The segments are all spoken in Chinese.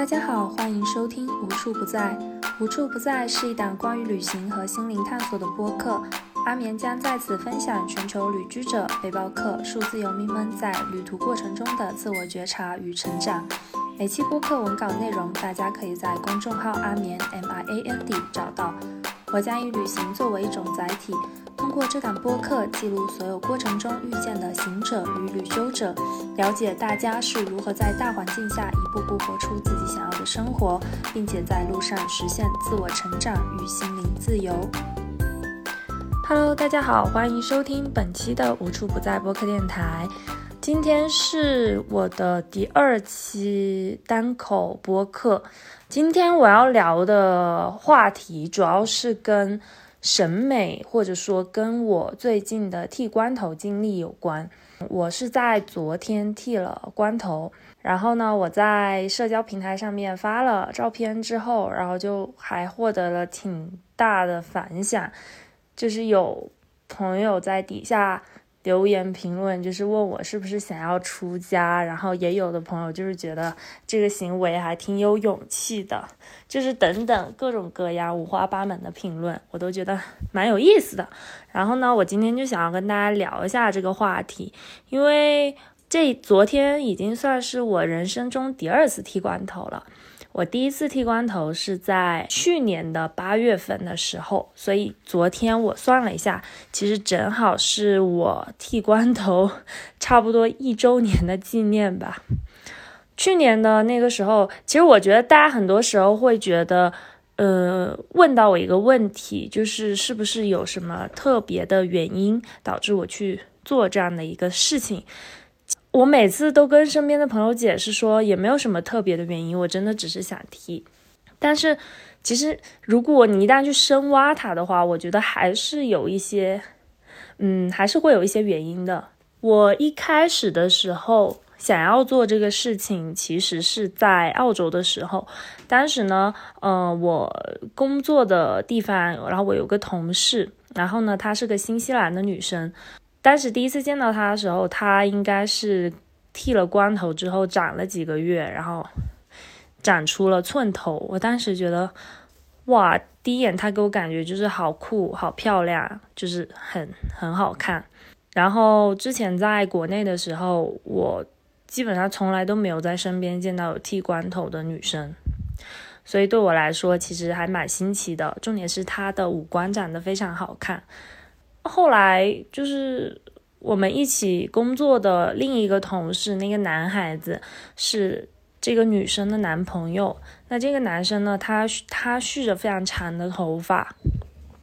大家好，欢迎收听《无处不在》。无处不在是一档关于旅行和心灵探索的播客。阿眠将在此分享全球旅居者、背包客、数字游民们在旅途过程中的自我觉察与成长。每期播客文稿内容，大家可以在公众号阿眠 M I A N D 找到。我将以旅行作为一种载体。通过这档播客记录所有过程中遇见的行者与旅修者，了解大家是如何在大环境下一步步活出自己想要的生活，并且在路上实现自我成长与心灵自由。Hello，大家好，欢迎收听本期的无处不在播客电台。今天是我的第二期单口播客。今天我要聊的话题主要是跟。审美，或者说跟我最近的剃光头经历有关。我是在昨天剃了光头，然后呢，我在社交平台上面发了照片之后，然后就还获得了挺大的反响，就是有朋友在底下。留言评论就是问我是不是想要出家，然后也有的朋友就是觉得这个行为还挺有勇气的，就是等等各种各样五花八门的评论，我都觉得蛮有意思的。然后呢，我今天就想要跟大家聊一下这个话题，因为这昨天已经算是我人生中第二次剃光头了。我第一次剃光头是在去年的八月份的时候，所以昨天我算了一下，其实正好是我剃光头差不多一周年的纪念吧。去年的那个时候，其实我觉得大家很多时候会觉得，呃，问到我一个问题，就是是不是有什么特别的原因导致我去做这样的一个事情。我每次都跟身边的朋友解释说，也没有什么特别的原因，我真的只是想踢。但是，其实如果你一旦去深挖它的话，我觉得还是有一些，嗯，还是会有一些原因的。我一开始的时候想要做这个事情，其实是在澳洲的时候。当时呢，嗯，我工作的地方，然后我有个同事，然后呢，她是个新西兰的女生。当时第一次见到他的时候，他应该是剃了光头之后长了几个月，然后长出了寸头。我当时觉得，哇，第一眼他给我感觉就是好酷、好漂亮，就是很很好看。然后之前在国内的时候，我基本上从来都没有在身边见到有剃光头的女生，所以对我来说其实还蛮新奇的。重点是她的五官长得非常好看。后来就是我们一起工作的另一个同事，那个男孩子是这个女生的男朋友。那这个男生呢，他他蓄着非常长的头发。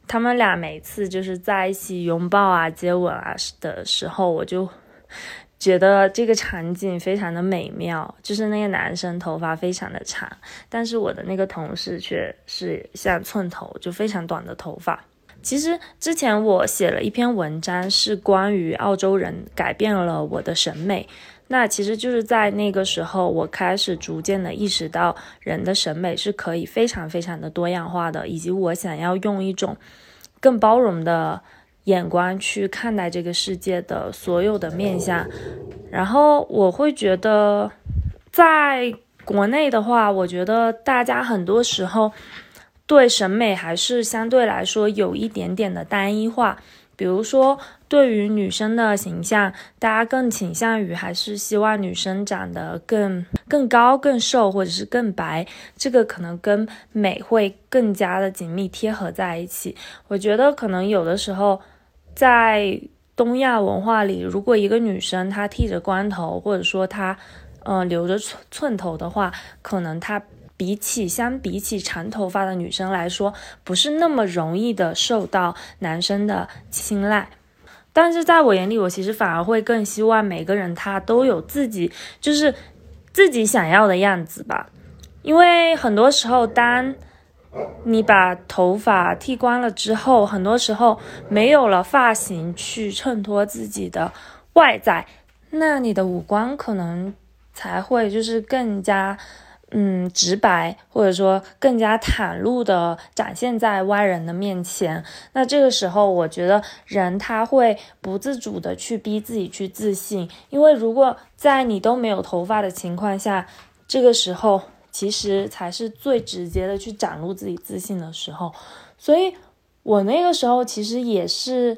他们俩每次就是在一起拥抱啊、接吻啊的时候，我就觉得这个场景非常的美妙。就是那个男生头发非常的长，但是我的那个同事却是像寸头，就非常短的头发。其实之前我写了一篇文章，是关于澳洲人改变了我的审美。那其实就是在那个时候，我开始逐渐的意识到，人的审美是可以非常非常的多样化的，以及我想要用一种更包容的眼光去看待这个世界的所有的面相。然后我会觉得，在国内的话，我觉得大家很多时候。对审美还是相对来说有一点点的单一化，比如说对于女生的形象，大家更倾向于还是希望女生长得更更高、更瘦，或者是更白，这个可能跟美会更加的紧密贴合在一起。我觉得可能有的时候在东亚文化里，如果一个女生她剃着光头，或者说她嗯留着寸寸头的话，可能她。比起相比起长头发的女生来说，不是那么容易的受到男生的青睐。但是在我眼里，我其实反而会更希望每个人他都有自己就是自己想要的样子吧。因为很多时候，当你把头发剃光了之后，很多时候没有了发型去衬托自己的外在，那你的五官可能才会就是更加。嗯，直白或者说更加袒露的展现在外人的面前。那这个时候，我觉得人他会不自主的去逼自己去自信，因为如果在你都没有头发的情况下，这个时候其实才是最直接的去展露自己自信的时候。所以，我那个时候其实也是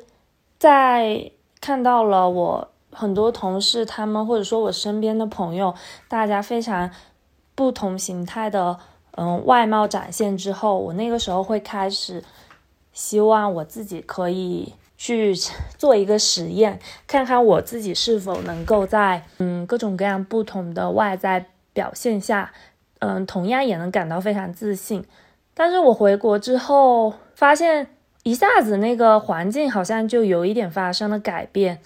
在看到了我很多同事他们，或者说我身边的朋友，大家非常不同形态的嗯外貌展现之后，我那个时候会开始希望我自己可以。去做一个实验，看看我自己是否能够在嗯各种各样不同的外在表现下，嗯同样也能感到非常自信。但是我回国之后，发现一下子那个环境好像就有一点发生了改变。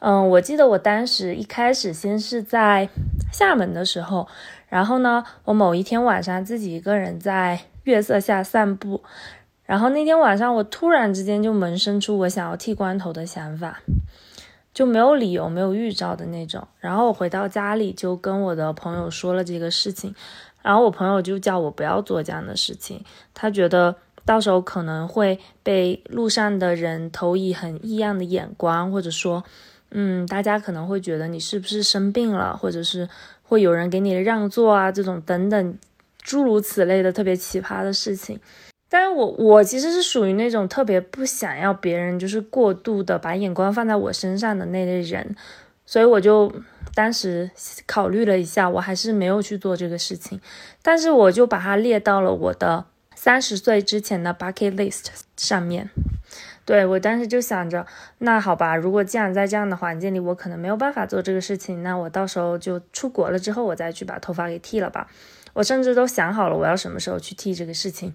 嗯，我记得我当时一开始先是在厦门的时候，然后呢，我某一天晚上自己一个人在月色下散步。然后那天晚上，我突然之间就萌生出我想要剃光头的想法，就没有理由、没有预兆的那种。然后我回到家里就跟我的朋友说了这个事情，然后我朋友就叫我不要做这样的事情，他觉得到时候可能会被路上的人投以很异样的眼光，或者说，嗯，大家可能会觉得你是不是生病了，或者是会有人给你让座啊，这种等等诸如此类的特别奇葩的事情。但是我我其实是属于那种特别不想要别人就是过度的把眼光放在我身上的那类人，所以我就当时考虑了一下，我还是没有去做这个事情。但是我就把它列到了我的三十岁之前的 bucket list 上面。对我当时就想着，那好吧，如果既然在这样的环境里，我可能没有办法做这个事情，那我到时候就出国了之后，我再去把头发给剃了吧。我甚至都想好了我要什么时候去剃这个事情。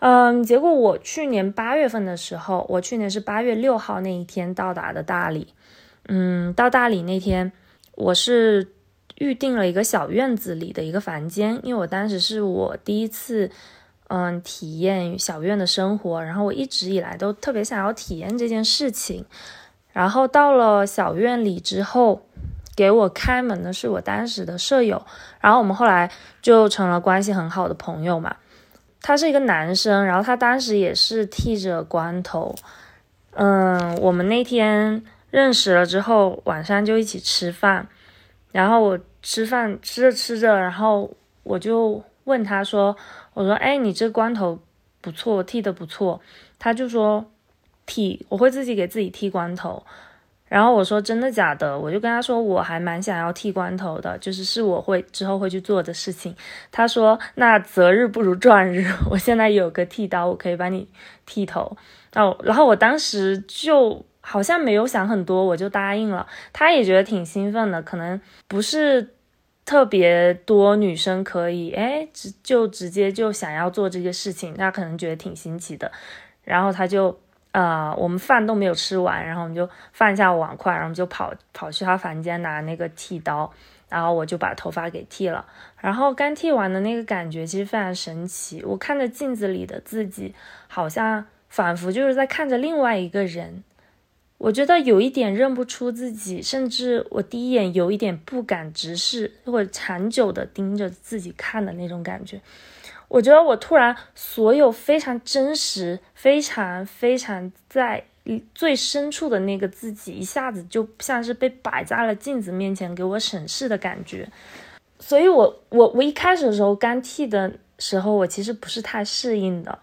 嗯，结果我去年八月份的时候，我去年是八月六号那一天到达的大理。嗯，到大理那天，我是预定了一个小院子里的一个房间，因为我当时是我第一次，嗯，体验小院的生活，然后我一直以来都特别想要体验这件事情。然后到了小院里之后，给我开门的是我当时的舍友，然后我们后来就成了关系很好的朋友嘛。他是一个男生，然后他当时也是剃着光头，嗯，我们那天认识了之后，晚上就一起吃饭，然后我吃饭吃着吃着，然后我就问他说：“我说，哎，你这光头不错，剃的不错。”他就说：“剃，我会自己给自己剃光头。”然后我说真的假的？我就跟他说我还蛮想要剃光头的，就是是我会之后会去做的事情。他说那择日不如撞日，我现在有个剃刀，我可以帮你剃头。哦，然后我当时就好像没有想很多，我就答应了。他也觉得挺兴奋的，可能不是特别多女生可以哎，直就直接就想要做这个事情，他可能觉得挺新奇的。然后他就。呃，我们饭都没有吃完，然后我们就放下碗筷，然后就跑跑去他房间拿那个剃刀，然后我就把头发给剃了。然后刚剃完的那个感觉其实非常神奇，我看着镜子里的自己，好像仿佛就是在看着另外一个人。我觉得有一点认不出自己，甚至我第一眼有一点不敢直视或者长久的盯着自己看的那种感觉。我觉得我突然所有非常真实、非常非常在最深处的那个自己，一下子就像是被摆在了镜子面前给我审视的感觉。所以，我我我一开始的时候刚剃的时候，我其实不是太适应的。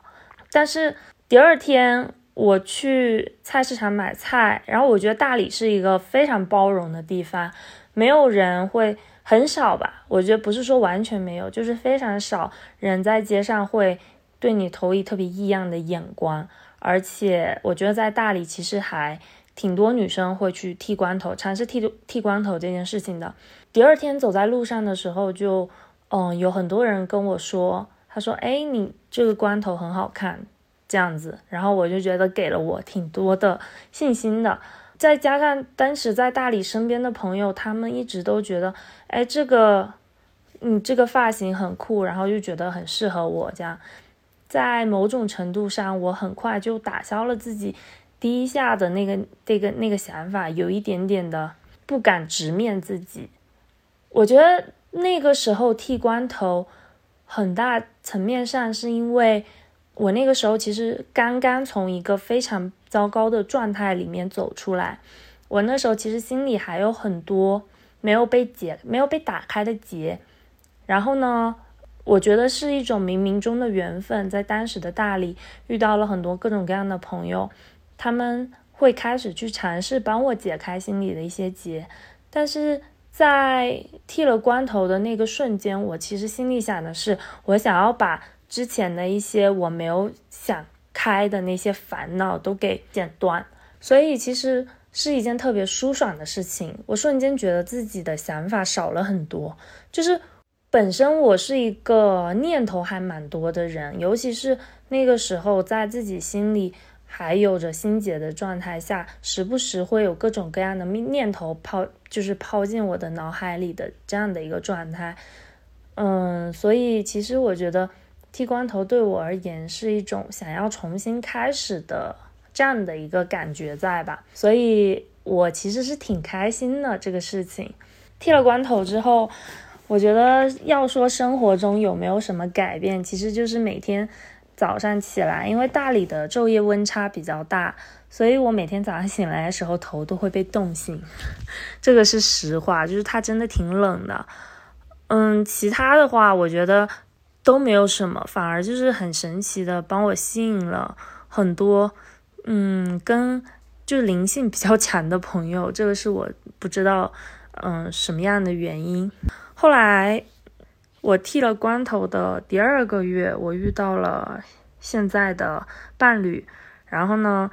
但是第二天我去菜市场买菜，然后我觉得大理是一个非常包容的地方，没有人会。很少吧，我觉得不是说完全没有，就是非常少人在街上会对你投以特别异样的眼光。而且我觉得在大理其实还挺多女生会去剃光头，尝试剃剃光头这件事情的。第二天走在路上的时候，就嗯有很多人跟我说，他说：“哎，你这个光头很好看。”这样子，然后我就觉得给了我挺多的信心的。再加上当时在大理身边的朋友，他们一直都觉得，哎，这个，嗯，这个发型很酷，然后就觉得很适合我。这样，在某种程度上，我很快就打消了自己低下的那个、那个、那个想法，有一点点的不敢直面自己。我觉得那个时候剃光头，很大层面上是因为。我那个时候其实刚刚从一个非常糟糕的状态里面走出来，我那时候其实心里还有很多没有被解、没有被打开的结。然后呢，我觉得是一种冥冥中的缘分，在当时的大理遇到了很多各种各样的朋友，他们会开始去尝试帮我解开心里的一些结，但是在剃了光头的那个瞬间，我其实心里想的是，我想要把之前的一些我没有想开的那些烦恼都给剪断，所以其实是一件特别舒爽的事情。我瞬间觉得自己的想法少了很多，就是。本身我是一个念头还蛮多的人，尤其是那个时候在自己心里还有着心结的状态下，时不时会有各种各样的念头抛，就是抛进我的脑海里的这样的一个状态。嗯，所以其实我觉得剃光头对我而言是一种想要重新开始的这样的一个感觉在吧，所以我其实是挺开心的这个事情。剃了光头之后。我觉得要说生活中有没有什么改变，其实就是每天早上起来，因为大理的昼夜温差比较大，所以我每天早上醒来的时候头都会被冻醒，这个是实话，就是它真的挺冷的。嗯，其他的话我觉得都没有什么，反而就是很神奇的帮我吸引了很多，嗯，跟就灵性比较 强的朋友，这个是我不知道，嗯，什么样的原因。后来我剃了光头的第二个月，我遇到了现在的伴侣。然后呢，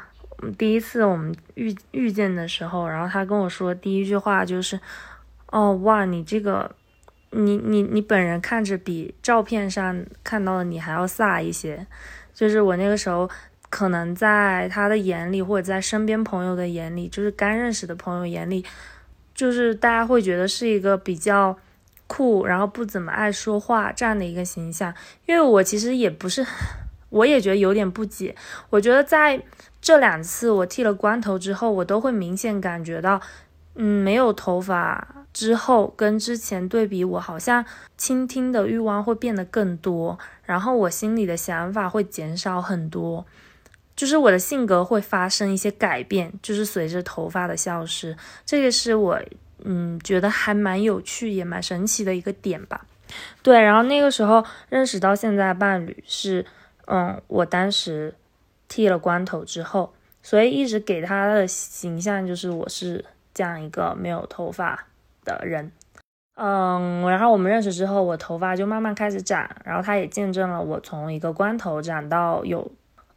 第一次我们遇遇见的时候，然后他跟我说第一句话就是：“哦，哇，你这个，你你你本人看着比照片上看到的你还要飒一些。”就是我那个时候可能在他的眼里，或者在身边朋友的眼里，就是刚认识的朋友眼里，就是大家会觉得是一个比较。酷，然后不怎么爱说话这样的一个形象，因为我其实也不是，我也觉得有点不解。我觉得在这两次我剃了光头之后，我都会明显感觉到，嗯，没有头发之后跟之前对比，我好像倾听的欲望会变得更多，然后我心里的想法会减少很多，就是我的性格会发生一些改变，就是随着头发的消失，这个是我。嗯，觉得还蛮有趣，也蛮神奇的一个点吧。对，然后那个时候认识到现在伴侣是，嗯，我当时剃了光头之后，所以一直给他的形象就是我是这样一个没有头发的人。嗯，然后我们认识之后，我头发就慢慢开始长，然后他也见证了我从一个光头长到有，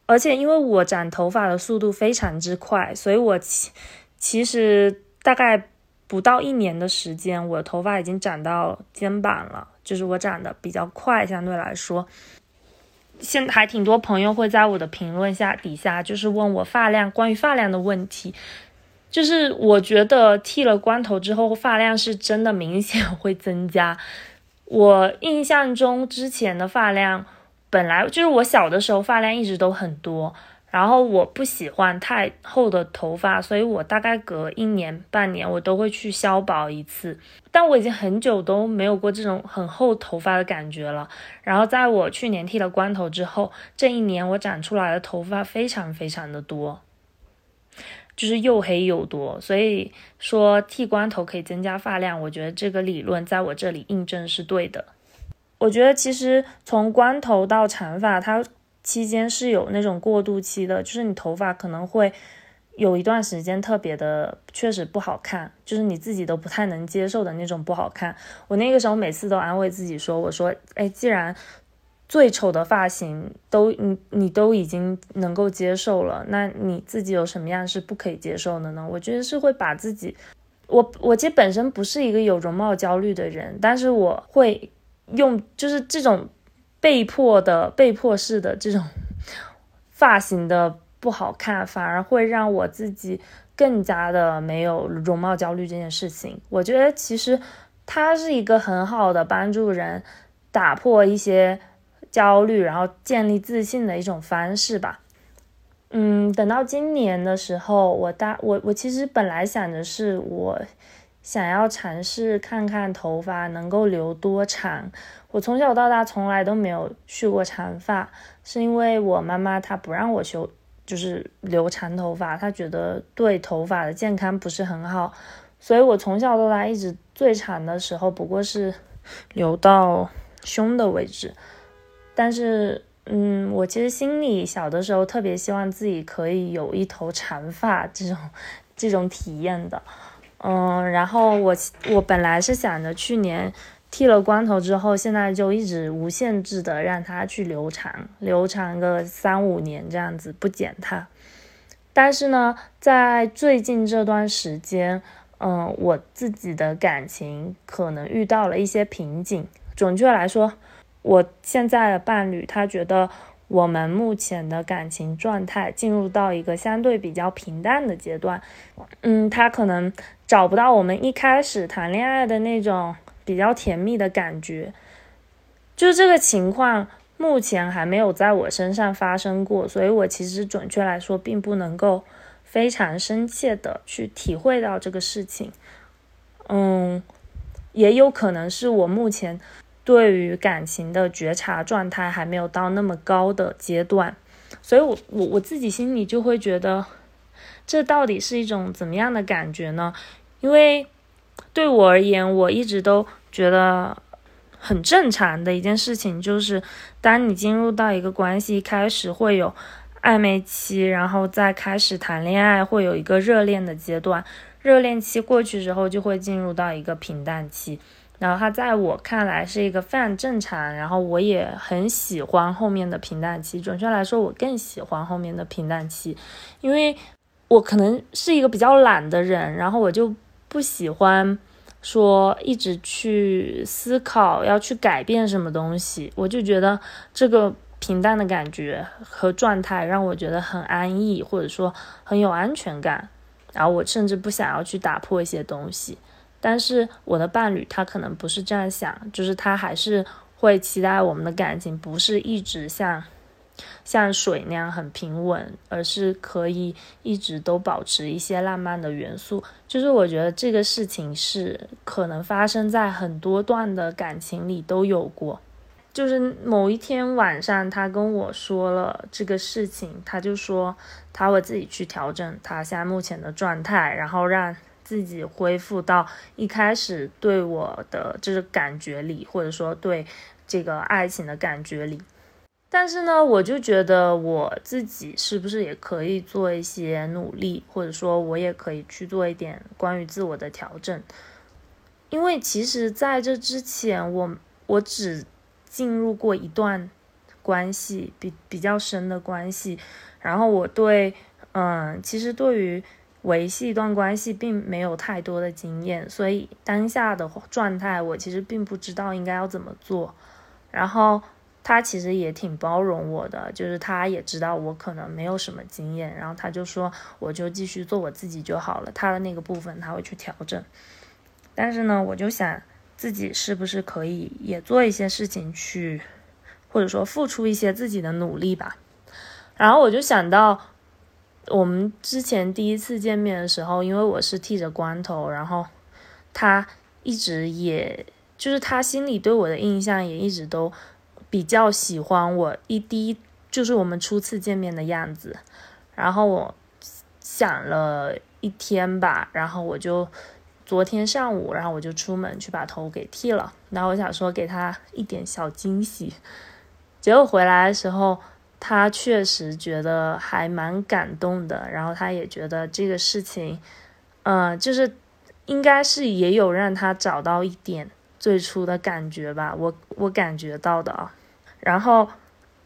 而且因为我长头发的速度非常之快，所以我其其实大概。不到一年的时间，我头发已经长到肩膀了，就是我长得比较快，相对来说，现还挺多朋友会在我的评论下底下就是问我发量关于发量的问题，就是我觉得剃了光头之后发量是真的明显 会增加，我印象中之前的发量本来就是我小的时候发量一直都很多。然后我不喜欢太厚的头发，所以我大概隔一年半年我都会去削薄一次。但我已经很久都没有过这种很厚头发的感觉了。然后在我去年剃了光头之后，这一年我长出来的头发非常非常的多，就是又黑又多。所以说剃光头可以增加发量，我觉得这个理论在我这里印证是对的。我觉得其实从光头到长发，它。期间是有那种过渡期的，就是你头发可能会有一段时间特别的，确实不好看，就是你自己都不太能接受的那种不好看。我那个时候每次都安慰自己说：“我说，哎，既然最丑的发型都你你都已经能够接受了，那你自己有什么样是不可以接受的呢？”我觉得是会把自己，我我其实本身不是一个有容貌焦虑的人，但是我会用就是这种。被迫的、被迫式的这种发型的不好看，反而会让我自己更加的没有容貌焦虑这件事情。我觉得其实它是一个很好的帮助人打破一些焦虑，然后建立自信的一种方式吧。嗯，等到今年的时候，我大我我其实本来想的是，我想要尝试看看头发能够留多长。我从小到大从来都没有去过长发，是因为我妈妈她不让我修，就是留长头发，她觉得对头发的健康不是很好，所以我从小到大一直最长的时候不过是留到胸的位置。但是，嗯，我其实心里小的时候特别希望自己可以有一头长发这种这种体验的。嗯，然后我我本来是想着去年剃了光头之后，现在就一直无限制的让它去留长，留长个三五年这样子不剪它。但是呢，在最近这段时间，嗯，我自己的感情可能遇到了一些瓶颈。准确来说，我现在的伴侣他觉得我们目前的感情状态进入到一个相对比较平淡的阶段。嗯，他可能。找不到我们一开始谈恋爱的那种比较甜蜜的感觉，就这个情况目前还没有在我身上发生过，所以我其实准确来说并不能够非常深切的去体会到这个事情。嗯，也有可能是我目前对于感情的觉察状态还没有到那么高的阶段，所以我我我自己心里就会觉得。这到底是一种怎么样的感觉呢？因为对我而言，我一直都觉得很正常的一件事情，就是当你进入到一个关系，开始会有暧昧期，然后再开始谈恋爱，会有一个热恋的阶段。热恋期过去之后，就会进入到一个平淡期。然后它在我看来是一个非常正常，然后我也很喜欢后面的平淡期。准确来说，我更喜欢后面的平淡期，因为。我可能是一个比较懒的人，然后我就不喜欢说一直去思考要去改变什么东西，我就觉得这个平淡的感觉和状态让我觉得很安逸，或者说很有安全感。然后我甚至不想要去打破一些东西，但是我的伴侣他可能不是这样想，就是他还是会期待我们的感情不是一直像。像水那样很平稳，而是可以一直都保持一些浪漫的元素。就是我觉得这个事情是可能发生在很多段的感情里都有过。就是某一天晚上，他跟我说了这个事情，他就说他会自己去调整他现在目前的状态，然后让自己恢复到一开始对我的就是感觉里，或者说对这个爱情的感觉里。但是呢，我就觉得我自己是不是也可以做一些努力，或者说，我也可以去做一点关于自我的调整。因为其实在这之前，我我只进入过一段关系，比比较深的关系，然后我对，嗯，其实对于维系一段关系并没有太多的经验，所以当下的状态，我其实并不知道应该要怎么做，然后。他其实也挺包容我的，就是他也知道我可能没有什么经验，然后他就说我就继续做我自己就好了。他的那个部分他会去调整，但是呢，我就想自己是不是可以也做一些事情去，或者说付出一些自己的努力吧。然后我就想到我们之前第一次见面的时候，因为我是剃着光头，然后他一直也就是他心里对我的印象也一直都。比较喜欢我一第一就是我们初次见面的样子，然后我想了一天吧，然后我就昨天上午，然后我就出门去把头给剃了，然后我想说给他一点小惊喜，结果回来的时候，他确实觉得还蛮感动的，然后他也觉得这个事情，嗯，就是应该是也有让他找到一点最初的感觉吧，我我感觉到的啊。然后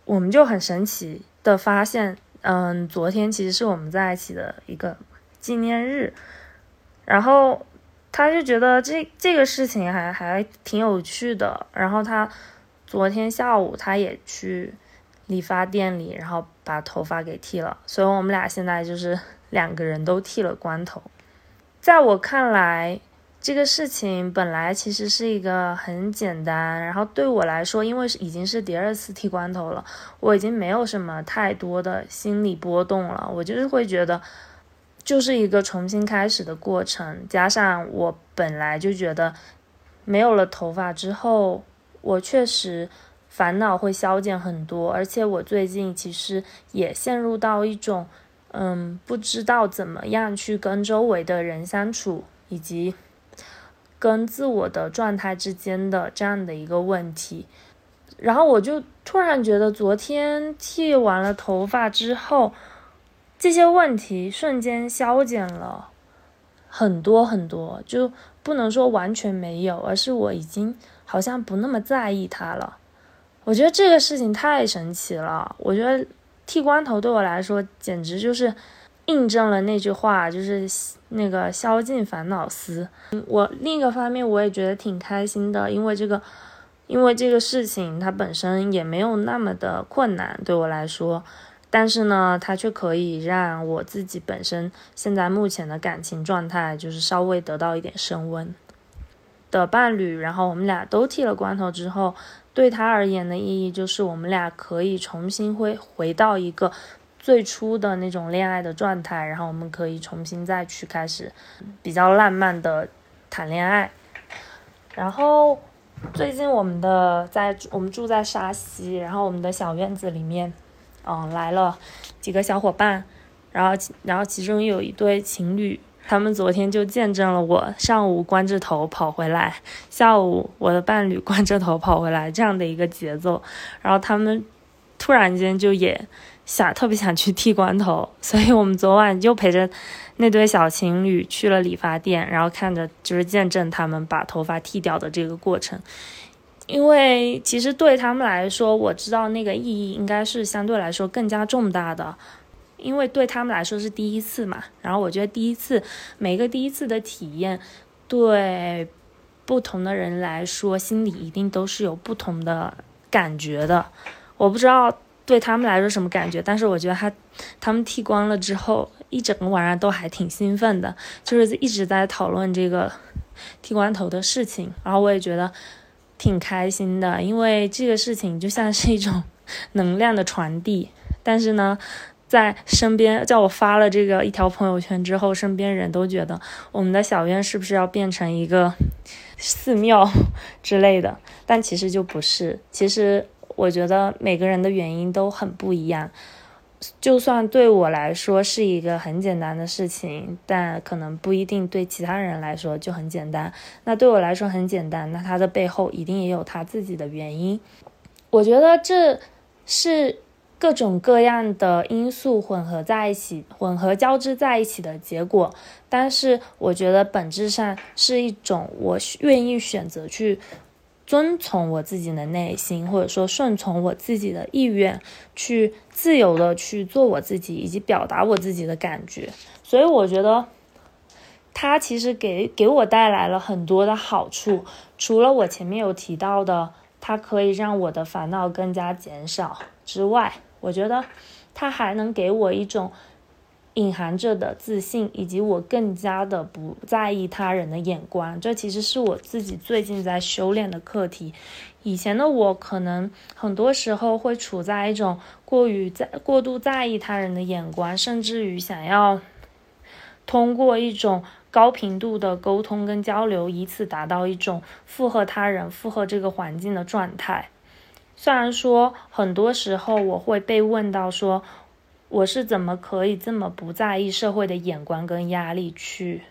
我们就很神奇的发现，嗯，昨天其实是我们在一起的一个纪念日。然后他就觉得这这个事情还还挺有趣的。然后他昨天下午他也去理发店里，然后把头发给剃了。所以我们俩现在就是两个人都剃了光头。在我看来。这个事情本来其实是一个很简单，然后对我来说，因为已经是第二次剃光头了，我已经没有什么太多的心理波动了。我就是会觉得，就是一个重新开始的过程。加上我本来就觉得，没有了头发之后，我确实烦恼会消减很多。而且我最近其实也陷入到一种，嗯，不知道怎么样去跟周围的人相处，以及。跟自我的状态之间的这样的一个问题，然后我就突然觉得，昨天剃完了头发之后，这些问题瞬间消减了很多很多，就不能说完全没有，而是我已经好像不那么在意它了。我觉得这个事情太神奇了。我觉得剃光头对我来说，简直就是印证了那句话，就是那个消尽烦恼丝。我另一个方面，我也觉得挺开心的，因为这个。因为这个事情它本身也没有那么的困难对我来说，但是呢，它却可以让我自己本身现在目前的感情状态就是稍微得到一点升温的伴侣。然后我们俩都剃了光头之后，对他而言的意义就是我们俩可以重新回回到一个最初的那种恋爱的状态，然后我们可以重新再去开始比较浪漫的谈恋爱，然后。最近我们的在我们住在沙溪，然后我们的小院子里面，嗯，来了几个小伙伴，然后然后其中有一对情侣，他们昨天就见证了我上午光着头跑回来，下午我的伴侣光着头跑回来这样的一个节奏，然后他们突然间就也想特别想去剃光头，所以我们昨晚就陪着。那对小情侣去了理发店，然后看着就是见证他们把头发剃掉的这个过程，因为其实对他们来说，我知道那个意义应该是相对来说更加重大的，因为对他们来说是第一次嘛。然后我觉得第一次，每个第一次的体验，对不同的人来说，心里一定都是有不同的感觉的。我不知道对他们来说什么感觉，但是我觉得他他们剃光了之后。一整个晚上都还挺兴奋的，就是一直在讨论这个剃光头的事情，然后我也觉得挺开心的，因为这个事情就像是一种 能量的传递。但是呢，在身边叫我发了这个一条朋友圈之后，身边人都觉得我们的小院是不是要变成一个寺庙之类的？但其实就不是，其实我觉得每个人的原因都很不一样。就算对我来说是一个很简单的事情，但可能不一定对其他人来说就很简单。那对我来说很简单，那它的背后一定也有它自己的原因。我觉得这是各种各样的因素混合在一起、混合交织在一起的结果。但是我觉得本质上是一种我愿意选择去。遵从我自己的内心，或者说顺从我自己的意愿，去自由的去做我自己，以及表达我自己的感觉。所以我觉得，它其实给给我带来了很多的好处。除了我前面有提到的，它可以让我的烦恼更加减少之外，我觉得它还能给我一种。隐含着的自信，以及我更加的不在意他人的眼光，这其实是我自己最近在修炼的课题。以前的我可能很多时候会处在一种过于在过度在意他人的眼光，甚至于想要通过一种高频度的沟通跟交流，以此达到一种附和他人、附和这个环境的状态。虽然说很多时候我会被问到说。我是怎么可以这么不在意社会的眼光跟压力，去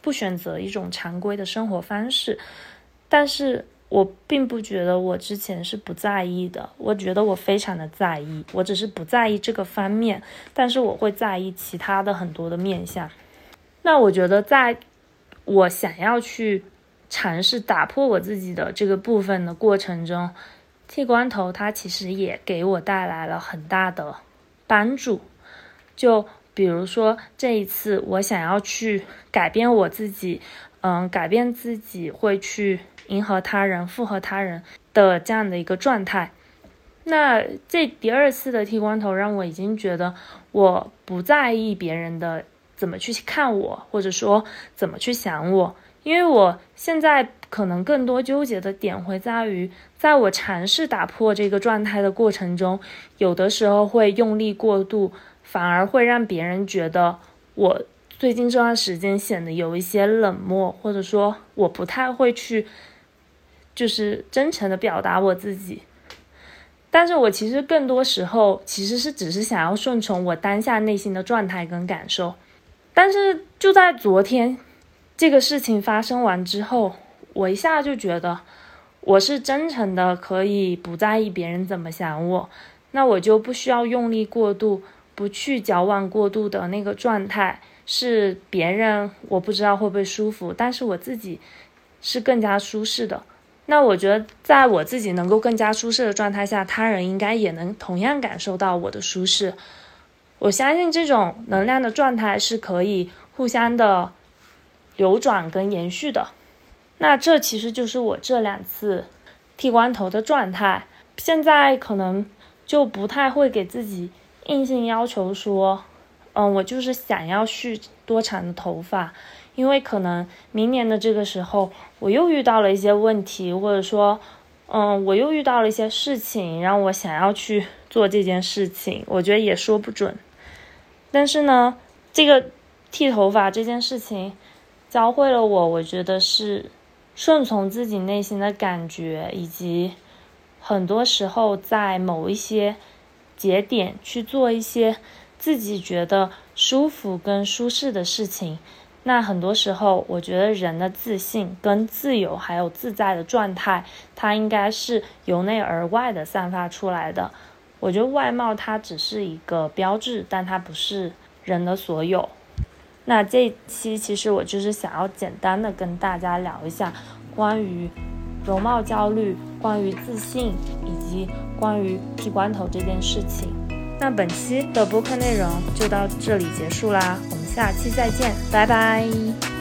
不选择一种常规的生活方式？但是我并不觉得我之前是不在意的，我觉得我非常的在意，我只是不在意这个方面，但是我会在意其他的很多的面相。那我觉得，在我想要去尝试打破我自己的这个部分的过程中，剃光头它其实也给我带来了很大的。帮助，就比如说这一次，我想要去改变我自己，嗯，改变自己会去迎合他人、附和他人的这样的一个状态。那这第二次的剃光头，让我已经觉得我不在意别人的怎么去看我，或者说怎么去想我。因为我现在可能更多纠结的点会在于，在我尝试打破这个状态的过程中，有的时候会用力过度，反而会让别人觉得我最近这段时间显得有一些冷漠，或者说我不太会去，就是真诚的表达我自己。但是我其实更多时候其实是只是想要顺从我当下内心的状态跟感受。但是就在昨天。这个事情发生完之后，我一下就觉得，我是真诚的，可以不在意别人怎么想我，那我就不需要用力过度，不去矫枉过度的那个状态，是别人我不知道会不会舒服，但是我自己是更加舒适的。那我觉得，在我自己能够更加舒适的状态下，他人应该也能同样感受到我的舒适。我相信这种能量的状态是可以互相的流转跟延续的。那这其实就是我这两次剃光头的状态。现在可能就不太会给自己硬性要求说，嗯，我就是想要蓄多长的头发，因为可能明年的这个时候我又遇到了一些问题，或者说，嗯，我又遇到了一些事情，让我想要去做这件事情，我觉得也说不准。但是呢，这个剃头发这件事情教会了我，我觉得是。顺从自己内心的感觉，以及很多时候在某一些节点去做一些自己觉得舒服跟舒适的事情。那很多时候，我觉得人的自信、跟自由还有自在的状态，它应该是由内而外的散发出来的。我觉得外貌它只是一个标志，但它不是人的所有。那这一期其实我就是想要简单的跟大家聊一下关于容貌焦虑、关于自信以及关于剃光头这件事情。那本期的播客内容就到这里结束啦，我们下期再见，拜拜。